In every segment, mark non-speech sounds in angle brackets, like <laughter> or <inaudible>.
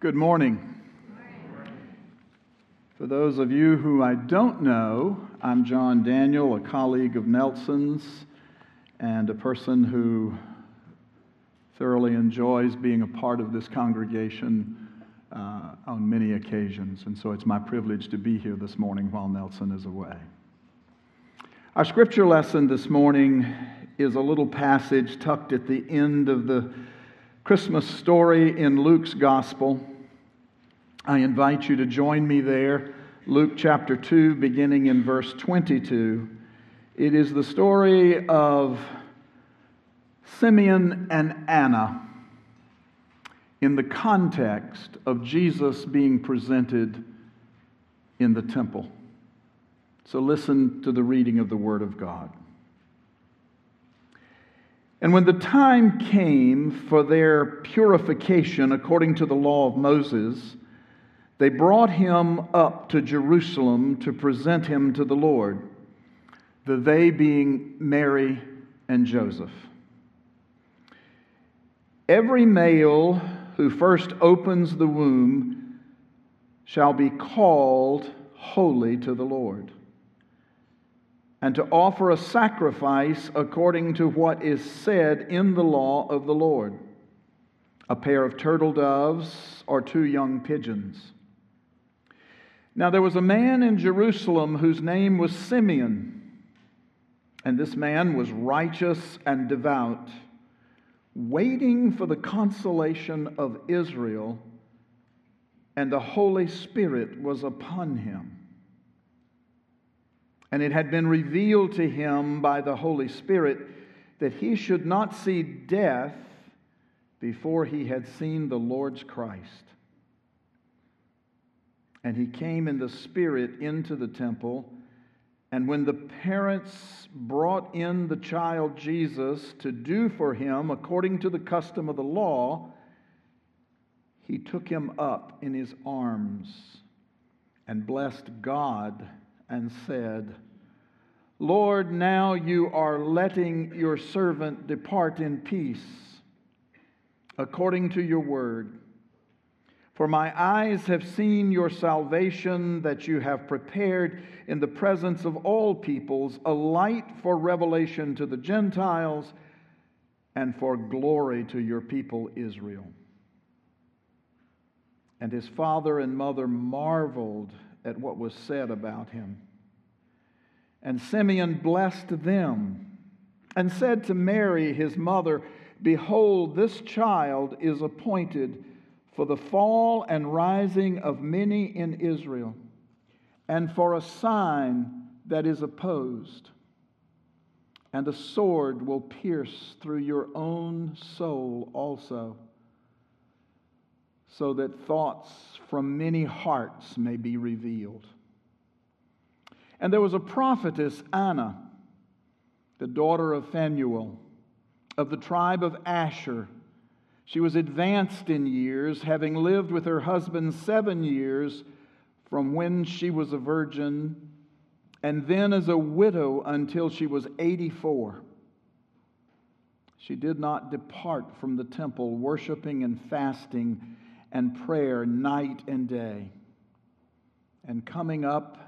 Good morning. For those of you who I don't know, I'm John Daniel, a colleague of Nelson's and a person who thoroughly enjoys being a part of this congregation uh, on many occasions. And so it's my privilege to be here this morning while Nelson is away. Our scripture lesson this morning is a little passage tucked at the end of the Christmas story in Luke's Gospel. I invite you to join me there, Luke chapter 2, beginning in verse 22. It is the story of Simeon and Anna in the context of Jesus being presented in the temple. So listen to the reading of the Word of God. And when the time came for their purification according to the law of Moses, they brought him up to Jerusalem to present him to the Lord, the they being Mary and Joseph. Every male who first opens the womb shall be called holy to the Lord and to offer a sacrifice according to what is said in the law of the Lord a pair of turtle doves or two young pigeons. Now there was a man in Jerusalem whose name was Simeon, and this man was righteous and devout, waiting for the consolation of Israel, and the Holy Spirit was upon him. And it had been revealed to him by the Holy Spirit that he should not see death before he had seen the Lord's Christ. And he came in the Spirit into the temple. And when the parents brought in the child Jesus to do for him according to the custom of the law, he took him up in his arms and blessed God and said, Lord, now you are letting your servant depart in peace according to your word. For my eyes have seen your salvation that you have prepared in the presence of all peoples, a light for revelation to the Gentiles and for glory to your people Israel. And his father and mother marveled at what was said about him. And Simeon blessed them and said to Mary, his mother, Behold, this child is appointed for the fall and rising of many in Israel, and for a sign that is opposed. And a sword will pierce through your own soul also, so that thoughts from many hearts may be revealed. And there was a prophetess, Anna, the daughter of Phanuel, of the tribe of Asher. She was advanced in years, having lived with her husband seven years from when she was a virgin, and then as a widow until she was 84. She did not depart from the temple, worshiping and fasting and prayer night and day. And coming up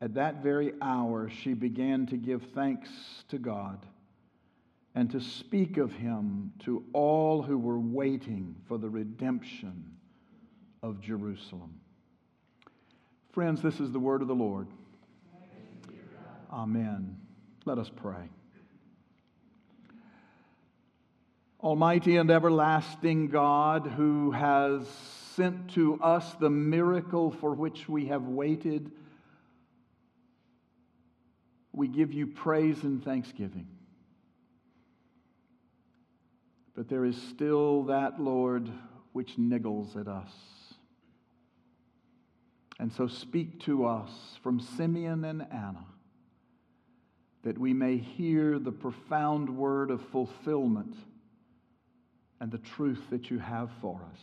at that very hour, she began to give thanks to God and to speak of him to all who were waiting for the redemption of Jerusalem. Friends, this is the word of the Lord. Amen. Let us pray. Almighty and everlasting God, who has sent to us the miracle for which we have waited we give you praise and thanksgiving. But there is still that, Lord, which niggles at us. And so speak to us from Simeon and Anna that we may hear the profound word of fulfillment and the truth that you have for us.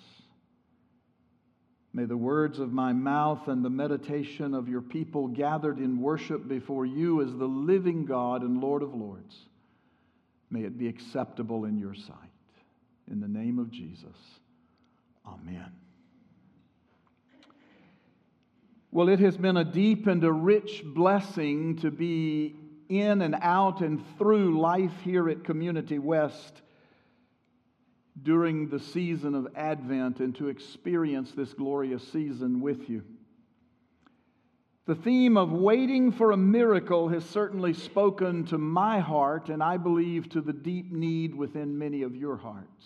May the words of my mouth and the meditation of your people gathered in worship before you as the living God and Lord of Lords, may it be acceptable in your sight. In the name of Jesus, amen. Well, it has been a deep and a rich blessing to be in and out and through life here at Community West during the season of Advent and to experience this glorious season with you. The theme of waiting for a miracle has certainly spoken to my heart, and I believe to the deep need within many of your hearts.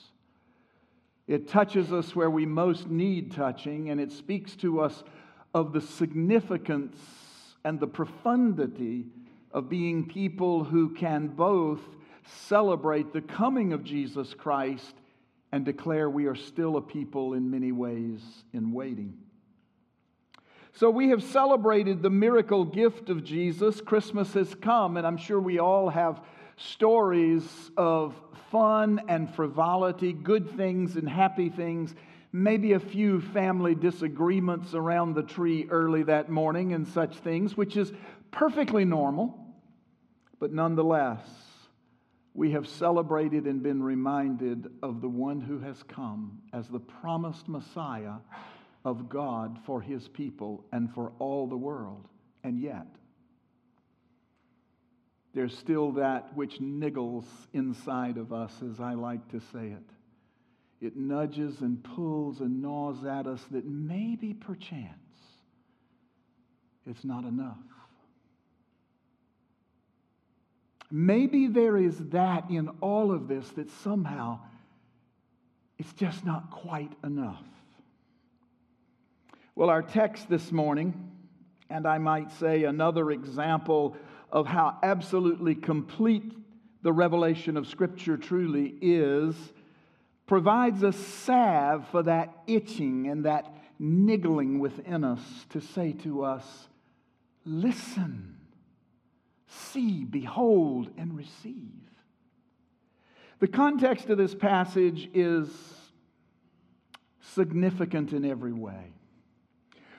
It touches us where we most need touching, and it speaks to us of the significance and the profundity of being people who can both celebrate the coming of Jesus Christ and declare we are still a people in many ways in waiting. So, we have celebrated the miracle gift of Jesus. Christmas has come, and I'm sure we all have stories of fun and frivolity, good things and happy things maybe a few family disagreements around the tree early that morning and such things, which is perfectly normal. But nonetheless, we have celebrated and been reminded of the one who has come as the promised Messiah of God for his people and for all the world. And yet, there's still that which niggles inside of us, as I like to say it it nudges and pulls and gnaws at us that maybe perchance it's not enough. Maybe there is that in all of this that somehow it's just not quite enough. Well, our text this morning, and I might say another example of how absolutely complete the revelation of Scripture truly is provides a salve for that itching and that niggling within us to say to us, Listen, see, behold, and receive. The context of this passage is significant in every way.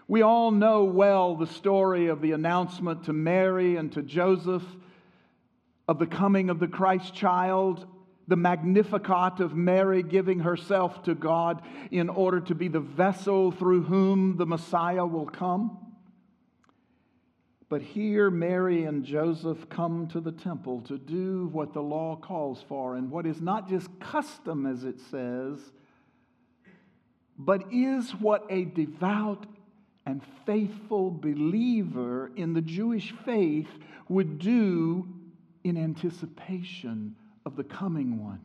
We all know well the story of the announcement to Mary and to Joseph of the coming of the Christ child the Magnificat of Mary giving herself to God in order to be the vessel through whom the Messiah will come. But here, Mary and Joseph come to the temple to do what the law calls for, and what is not just custom, as it says, but is what a devout and faithful believer in the Jewish faith would do in anticipation of the coming one.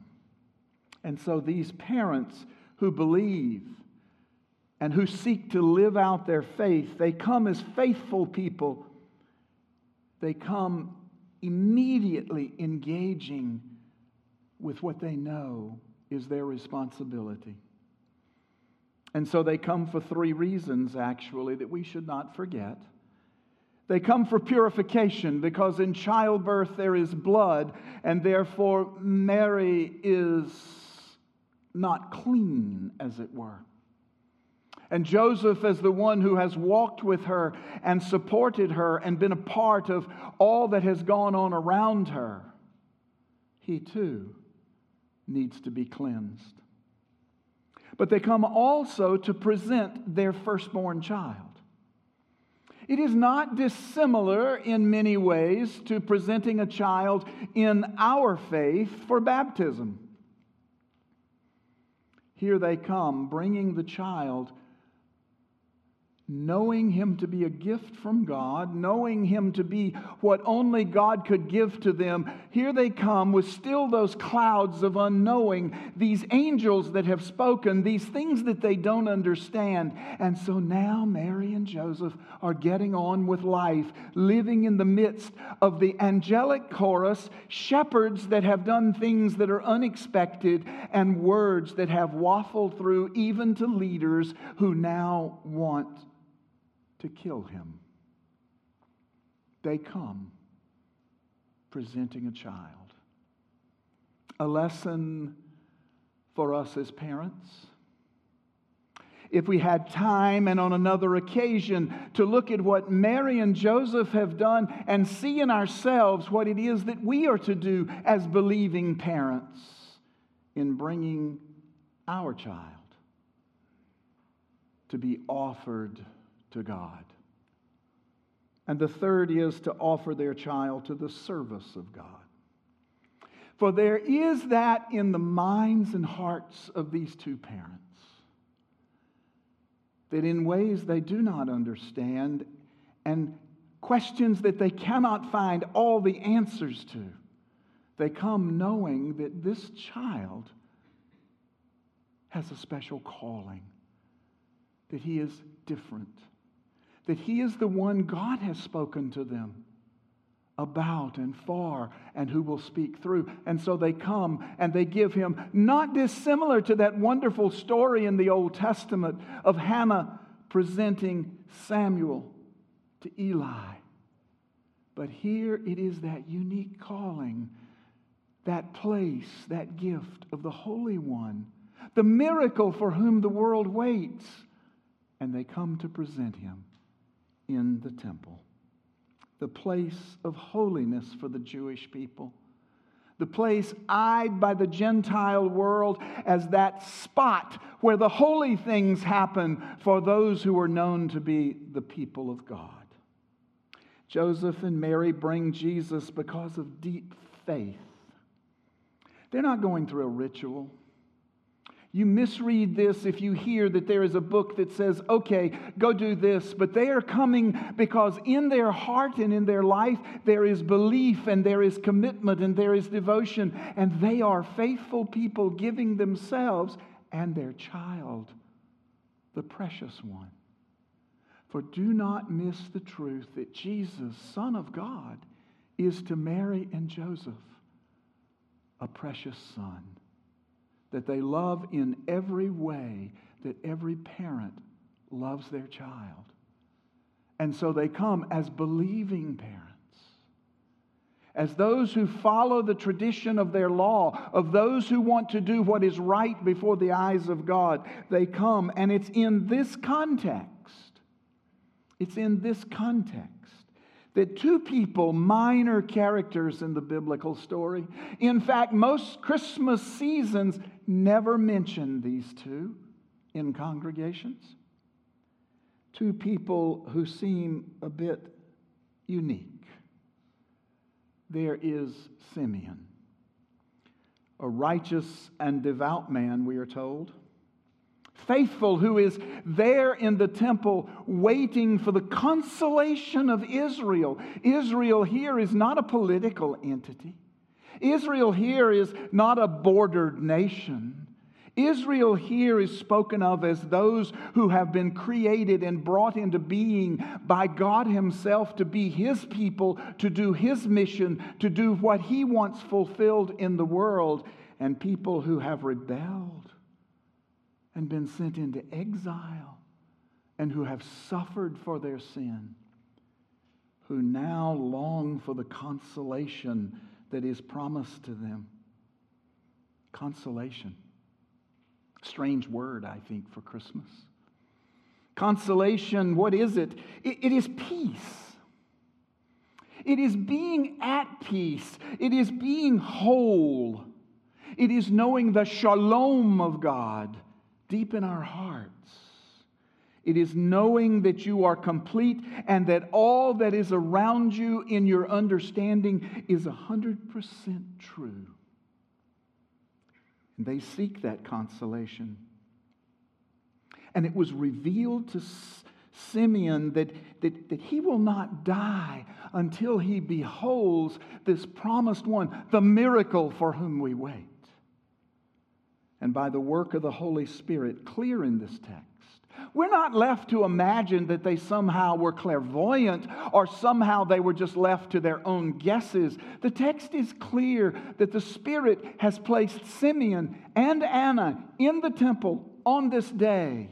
And so these parents who believe and who seek to live out their faith, they come as faithful people. They come immediately engaging with what they know is their responsibility. And so they come for three reasons, actually, that we should not forget. They come for purification because in childbirth there is blood, and therefore Mary is not clean, as it were. And Joseph, as the one who has walked with her and supported her and been a part of all that has gone on around her, he too needs to be cleansed. But they come also to present their firstborn child. It is not dissimilar in many ways to presenting a child in our faith for baptism. Here they come, bringing the child knowing him to be a gift from God, knowing him to be what only God could give to them, here they come with still those clouds of unknowing, these angels that have spoken, these things that they don't understand. And so now Mary and Joseph are getting on with life, living in the midst of the angelic chorus, shepherds that have done things that are unexpected, and words that have waffled through even to leaders who now want to kill him. They come presenting a child. A lesson for us as parents. If we had time and on another occasion to look at what Mary and Joseph have done and see in ourselves what it is that we are to do as believing parents in bringing our child to be offered to God. And the third is to offer their child to the service of God. For there is that in the minds and hearts of these two parents that in ways they do not understand and questions that they cannot find all the answers to, they come knowing that this child has a special calling, that he is different, that he is the one God has spoken to them about and for and who will speak through. And so they come and they give him, not dissimilar to that wonderful story in the Old Testament of Hannah presenting Samuel to Eli. But here it is that unique calling, that place, that gift of the Holy One, the miracle for whom the world waits. And they come to present him in the temple the place of holiness for the Jewish people, the place eyed by the Gentile world as that spot where the holy things happen for those who are known to be the people of God. Joseph and Mary bring Jesus because of deep faith. They're not going through a ritual. You misread this if you hear that there is a book that says, okay, go do this. But they are coming because in their heart and in their life there is belief and there is commitment and there is devotion. And they are faithful people giving themselves and their child, the precious one. For do not miss the truth that Jesus, Son of God, is to Mary and Joseph a precious son that they love in every way that every parent loves their child. And so they come as believing parents, as those who follow the tradition of their law, of those who want to do what is right before the eyes of God. They come, and it's in this context, it's in this context that two people, minor characters in the biblical story, in fact, most Christmas seasons never mention these two in congregations. Two people who seem a bit unique. There is Simeon, a righteous and devout man, we are told faithful who is there in the temple waiting for the consolation of Israel. Israel here is not a political entity, Israel here is not a bordered nation. Israel here is spoken of as those who have been created and brought into being by God Himself to be His people, to do His mission, to do what He wants fulfilled in the world, and people who have rebelled and been sent into exile and who have suffered for their sin, who now long for the consolation that is promised to them. Consolation. Strange word, I think, for Christmas. Consolation, what is it? it, it is peace. It is being at peace. It is being whole. It is knowing the shalom of God deep in our hearts. It is knowing that you are complete and that all that is around you in your understanding is 100% true. And they seek that consolation. And it was revealed to Simeon that, that, that he will not die until he beholds this promised one, the miracle for whom we wait and by the work of the Holy Spirit clear in this text. We're not left to imagine that they somehow were clairvoyant or somehow they were just left to their own guesses. The text is clear that the Spirit has placed Simeon and Anna in the temple on this day.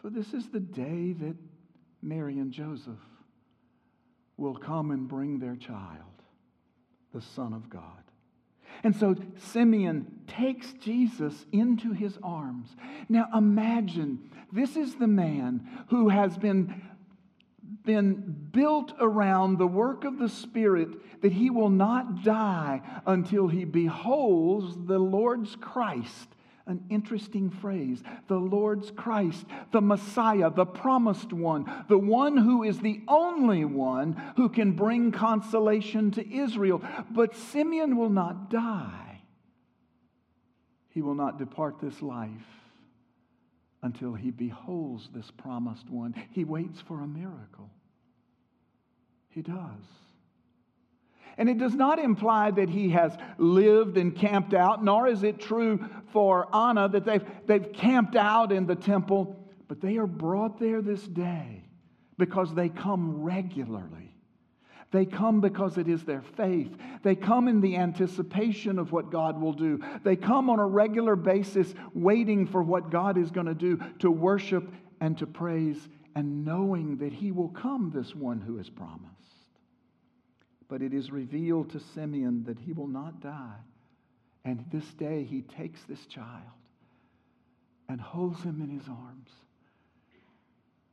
For this is the day that Mary and Joseph will come and bring their child, the Son of God. And so Simeon takes Jesus into his arms. Now imagine this is the man who has been, been built around the work of the Spirit that he will not die until he beholds the Lord's Christ An interesting phrase. The Lord's Christ, the Messiah, the promised one, the one who is the only one who can bring consolation to Israel. But Simeon will not die. He will not depart this life until he beholds this promised one. He waits for a miracle. He does. And it does not imply that he has lived and camped out, nor is it true for Anna that they've, they've camped out in the temple, but they are brought there this day because they come regularly. They come because it is their faith. They come in the anticipation of what God will do. They come on a regular basis, waiting for what God is going to do to worship and to praise, and knowing that He will come, this one who has promised. But it is revealed to Simeon that he will not die. And this day he takes this child and holds him in his arms.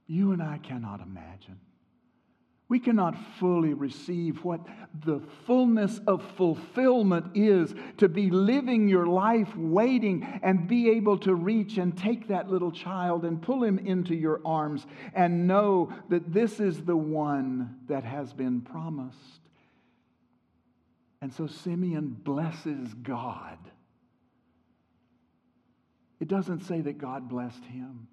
You and I cannot imagine. We cannot fully receive what the fullness of fulfillment is to be living your life waiting and be able to reach and take that little child and pull him into your arms and know that this is the one that has been promised. And so Simeon blesses God. It doesn't say that God blessed him,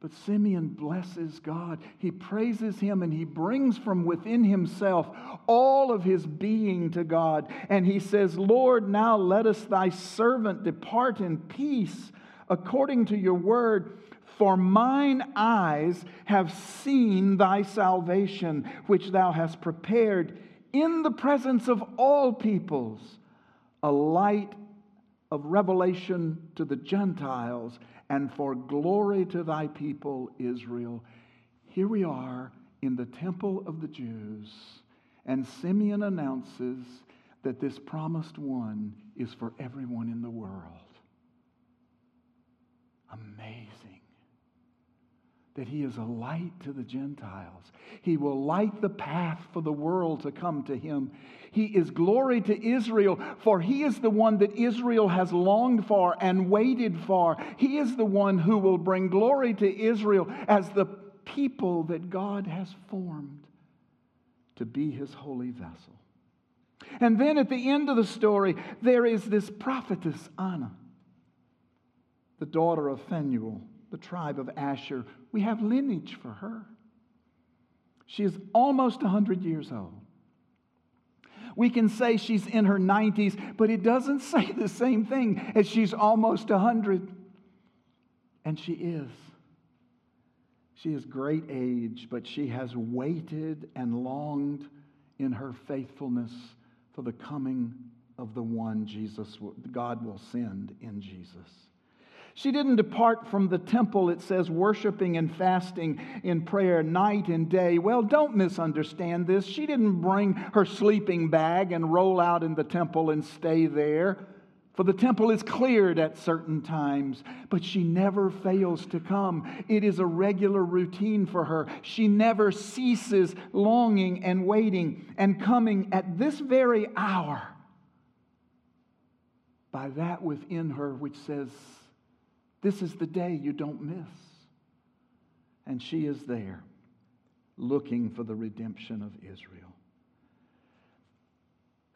but Simeon blesses God. He praises him and he brings from within himself all of his being to God. And he says, Lord, now let us thy servant depart in peace according to your word. For mine eyes have seen thy salvation, which thou hast prepared in the presence of all peoples, a light of revelation to the Gentiles and for glory to thy people Israel. Here we are in the temple of the Jews, and Simeon announces that this promised one is for everyone in the world. Amazing that he is a light to the Gentiles. He will light the path for the world to come to him. He is glory to Israel, for he is the one that Israel has longed for and waited for. He is the one who will bring glory to Israel as the people that God has formed to be his holy vessel. And then at the end of the story, there is this prophetess, Anna, the daughter of Phanuel the tribe of Asher. We have lineage for her. She is almost 100 years old. We can say she's in her 90s, but it doesn't <laughs> say the same thing as she's almost 100. And she is. She is great age, but she has waited and longed in her faithfulness for the coming of the one Jesus God will send in Jesus. She didn't depart from the temple, it says, worshiping and fasting in prayer night and day. Well, don't misunderstand this. She didn't bring her sleeping bag and roll out in the temple and stay there, for the temple is cleared at certain times, but she never fails to come. It is a regular routine for her. She never ceases longing and waiting and coming at this very hour by that within her which says, this is the day you don't miss. And she is there looking for the redemption of Israel.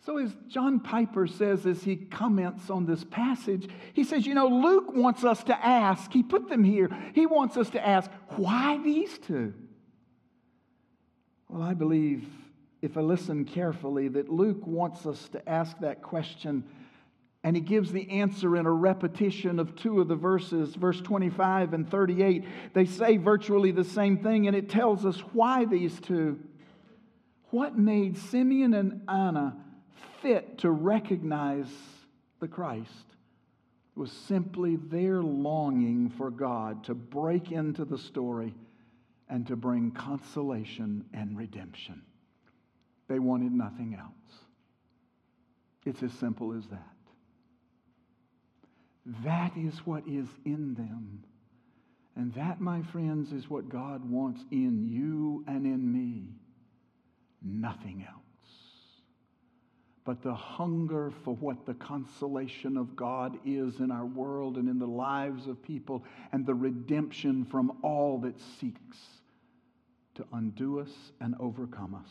So, as John Piper says as he comments on this passage, he says, You know, Luke wants us to ask, he put them here, he wants us to ask, why these two? Well, I believe, if I listen carefully, that Luke wants us to ask that question and he gives the answer in a repetition of two of the verses, verse 25 and 38. They say virtually the same thing, and it tells us why these two. What made Simeon and Anna fit to recognize the Christ was simply their longing for God to break into the story and to bring consolation and redemption. They wanted nothing else. It's as simple as that. That is what is in them. And that, my friends, is what God wants in you and in me. Nothing else. but the hunger for what the consolation of God is in our world and in the lives of people, and the redemption from all that seeks to undo us and overcome us.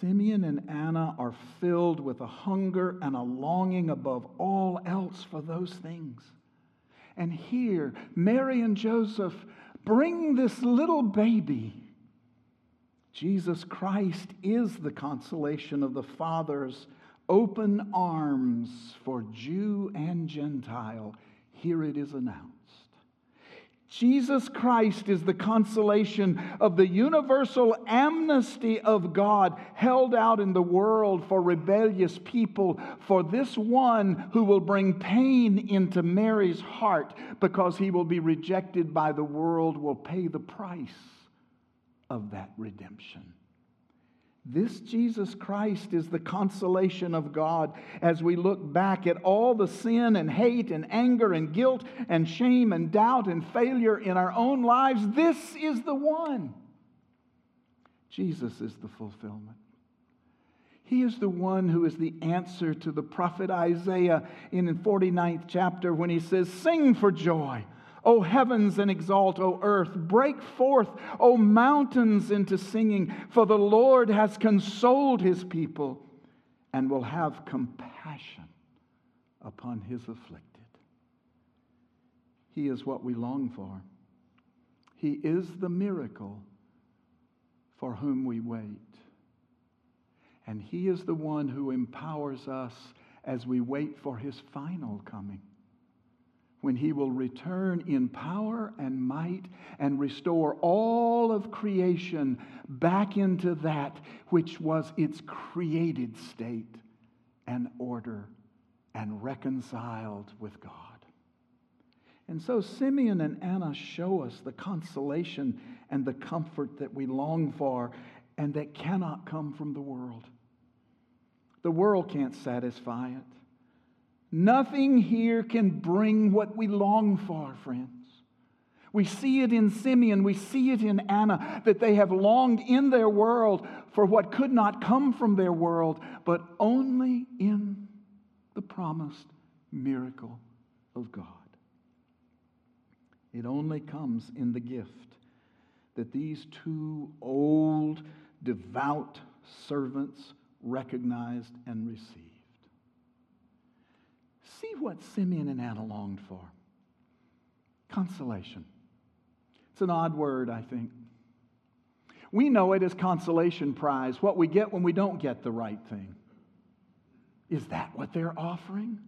Simeon and Anna are filled with a hunger and a longing above all else for those things. And here, Mary and Joseph bring this little baby Jesus Christ is the consolation of the Father's open arms for Jew and Gentile. Here it is announced. Jesus Christ is the consolation of the universal amnesty of God held out in the world for rebellious people, for this one who will bring pain into Mary's heart because he will be rejected by the world will pay the price of that redemption. This Jesus Christ is the consolation of God as we look back at all the sin and hate and anger and guilt and shame and doubt and failure in our own lives. This is the one. Jesus is the fulfillment. He is the one who is the answer to the prophet Isaiah in the 49th chapter when he says, Sing for joy O heavens, and exalt, O earth. Break forth, O mountains, into singing, for the Lord has consoled his people and will have compassion upon his afflicted. He is what we long for. He is the miracle for whom we wait. And He is the one who empowers us as we wait for His final coming when he will return in power and might and restore all of creation back into that which was its created state and order and reconciled with God. And so Simeon and Anna show us the consolation and the comfort that we long for and that cannot come from the world. The world can't satisfy it. Nothing here can bring what we long for, friends. We see it in Simeon, we see it in Anna, that they have longed in their world for what could not come from their world, but only in the promised miracle of God. It only comes in the gift that these two old, devout servants recognized and received. See what Simeon and Anna longed for consolation. It's an odd word, I think. We know it as consolation prize, what we get when we don't get the right thing. Is that what they're offering?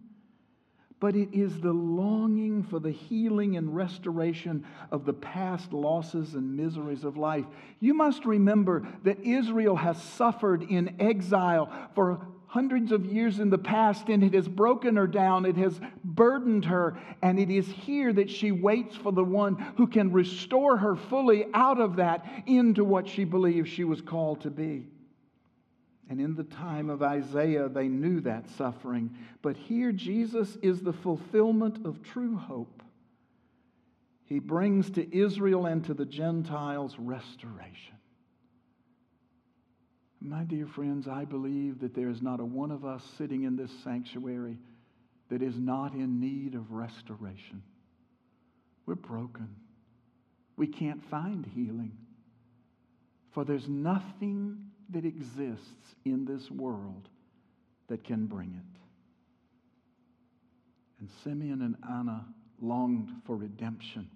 But it is the longing for the healing and restoration of the past losses and miseries of life. You must remember that Israel has suffered in exile for hundreds of years in the past, and it has broken her down, it has burdened her, and it is here that she waits for the one who can restore her fully out of that into what she believes she was called to be. And in the time of Isaiah, they knew that suffering. But here, Jesus is the fulfillment of true hope. He brings to Israel and to the Gentiles restoration. My dear friends, I believe that there is not a one of us sitting in this sanctuary that is not in need of restoration. We're broken. We can't find healing. For there's nothing that exists in this world that can bring it. And Simeon and Anna longed for redemption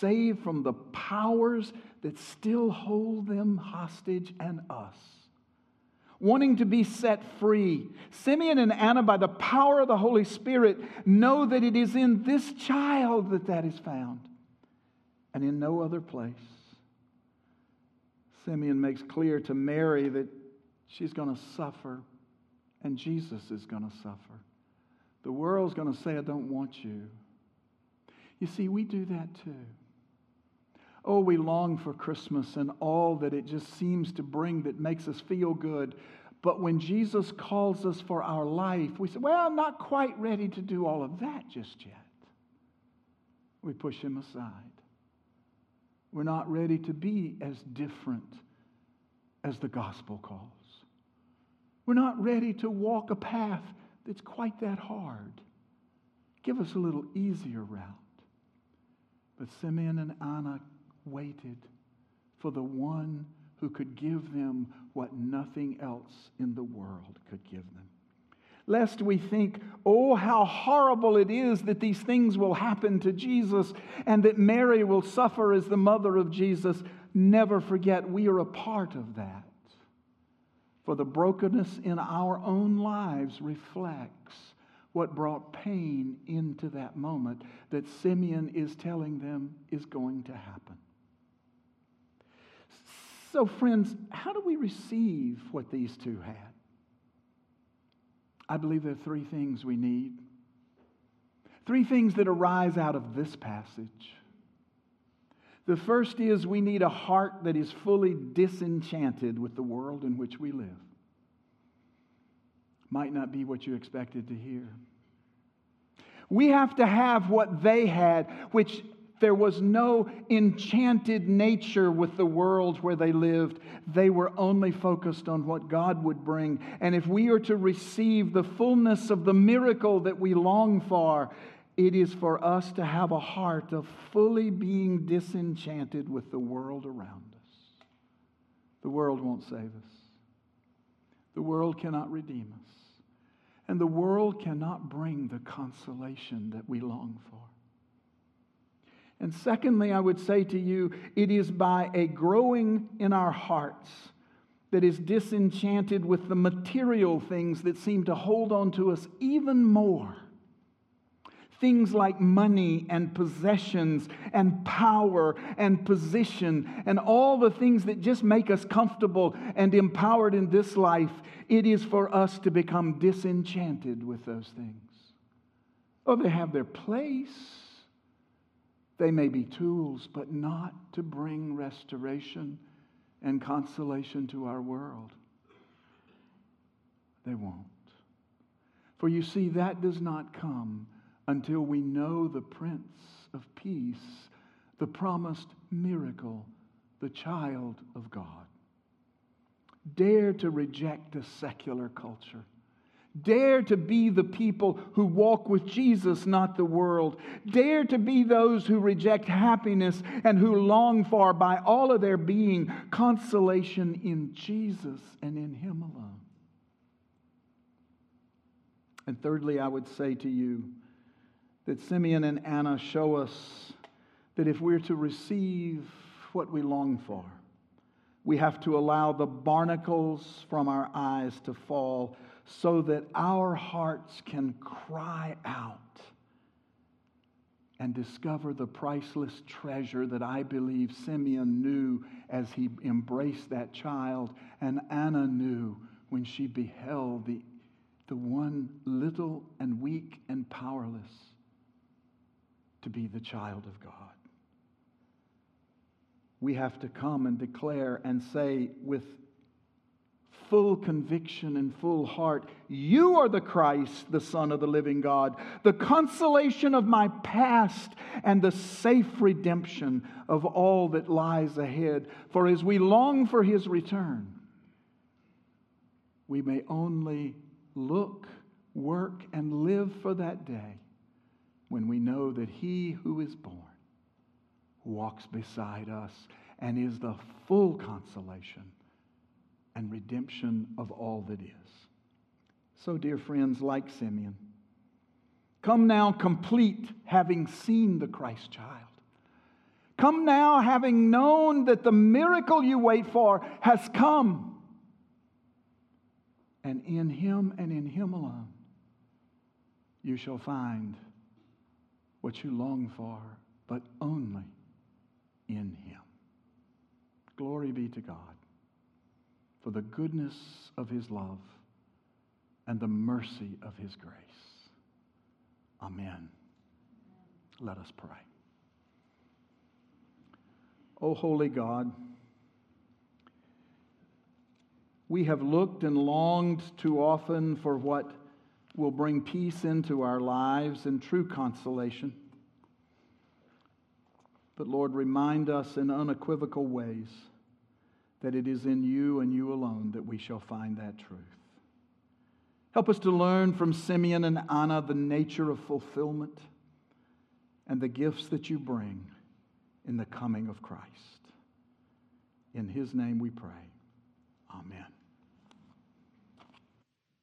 saved from the powers that still hold them hostage and us. Wanting to be set free, Simeon and Anna, by the power of the Holy Spirit, know that it is in this child that that is found and in no other place. Simeon makes clear to Mary that she's going to suffer and Jesus is going to suffer. The world's going to say, I don't want you. You see, we do that too. Oh, we long for Christmas and all that it just seems to bring that makes us feel good. But when Jesus calls us for our life, we say, Well, I'm not quite ready to do all of that just yet. We push him aside. We're not ready to be as different as the gospel calls. We're not ready to walk a path that's quite that hard. Give us a little easier route. But Simeon and Anna waited for the one who could give them what nothing else in the world could give them. Lest we think, oh, how horrible it is that these things will happen to Jesus and that Mary will suffer as the mother of Jesus. Never forget, we are a part of that. For the brokenness in our own lives reflects what brought pain into that moment that Simeon is telling them is going to happen. So, friends, how do we receive what these two had? I believe there are three things we need. Three things that arise out of this passage. The first is we need a heart that is fully disenchanted with the world in which we live. Might not be what you expected to hear. We have to have what they had, which there was no enchanted nature with the world where they lived. They were only focused on what God would bring. And if we are to receive the fullness of the miracle that we long for, it is for us to have a heart of fully being disenchanted with the world around us. The world won't save us, the world cannot redeem us, and the world cannot bring the consolation that we long for. And secondly, I would say to you, it is by a growing in our hearts that is disenchanted with the material things that seem to hold on to us even more. Things like money and possessions and power and position and all the things that just make us comfortable and empowered in this life. It is for us to become disenchanted with those things. Oh, they have their place they may be tools, but not to bring restoration and consolation to our world. They won't. For you see, that does not come until we know the Prince of Peace, the promised miracle, the child of God. Dare to reject a secular culture Dare to be the people who walk with Jesus, not the world. Dare to be those who reject happiness and who long for, by all of their being, consolation in Jesus and in Him alone. And thirdly, I would say to you that Simeon and Anna show us that if we're to receive what we long for, we have to allow the barnacles from our eyes to fall so that our hearts can cry out and discover the priceless treasure that I believe Simeon knew as he embraced that child, and Anna knew when she beheld the, the one little and weak and powerless to be the child of God. We have to come and declare and say with full conviction and full heart, You are the Christ, the Son of the living God, the consolation of my past and the safe redemption of all that lies ahead. For as we long for his return, we may only look, work, and live for that day when we know that he who is born walks beside us and is the full consolation and redemption of all that is. So, dear friends, like Simeon, come now complete, having seen the Christ child. Come now, having known that the miracle you wait for has come. And in him and in him alone, you shall find what you long for, but only in him. Glory be to God for the goodness of his love and the mercy of his grace. Amen. Let us pray. O holy God, we have looked and longed too often for what will bring peace into our lives and true consolation. But Lord, remind us in unequivocal ways that it is in you and you alone that we shall find that truth. Help us to learn from Simeon and Anna the nature of fulfillment and the gifts that you bring in the coming of Christ. In his name we pray. Amen.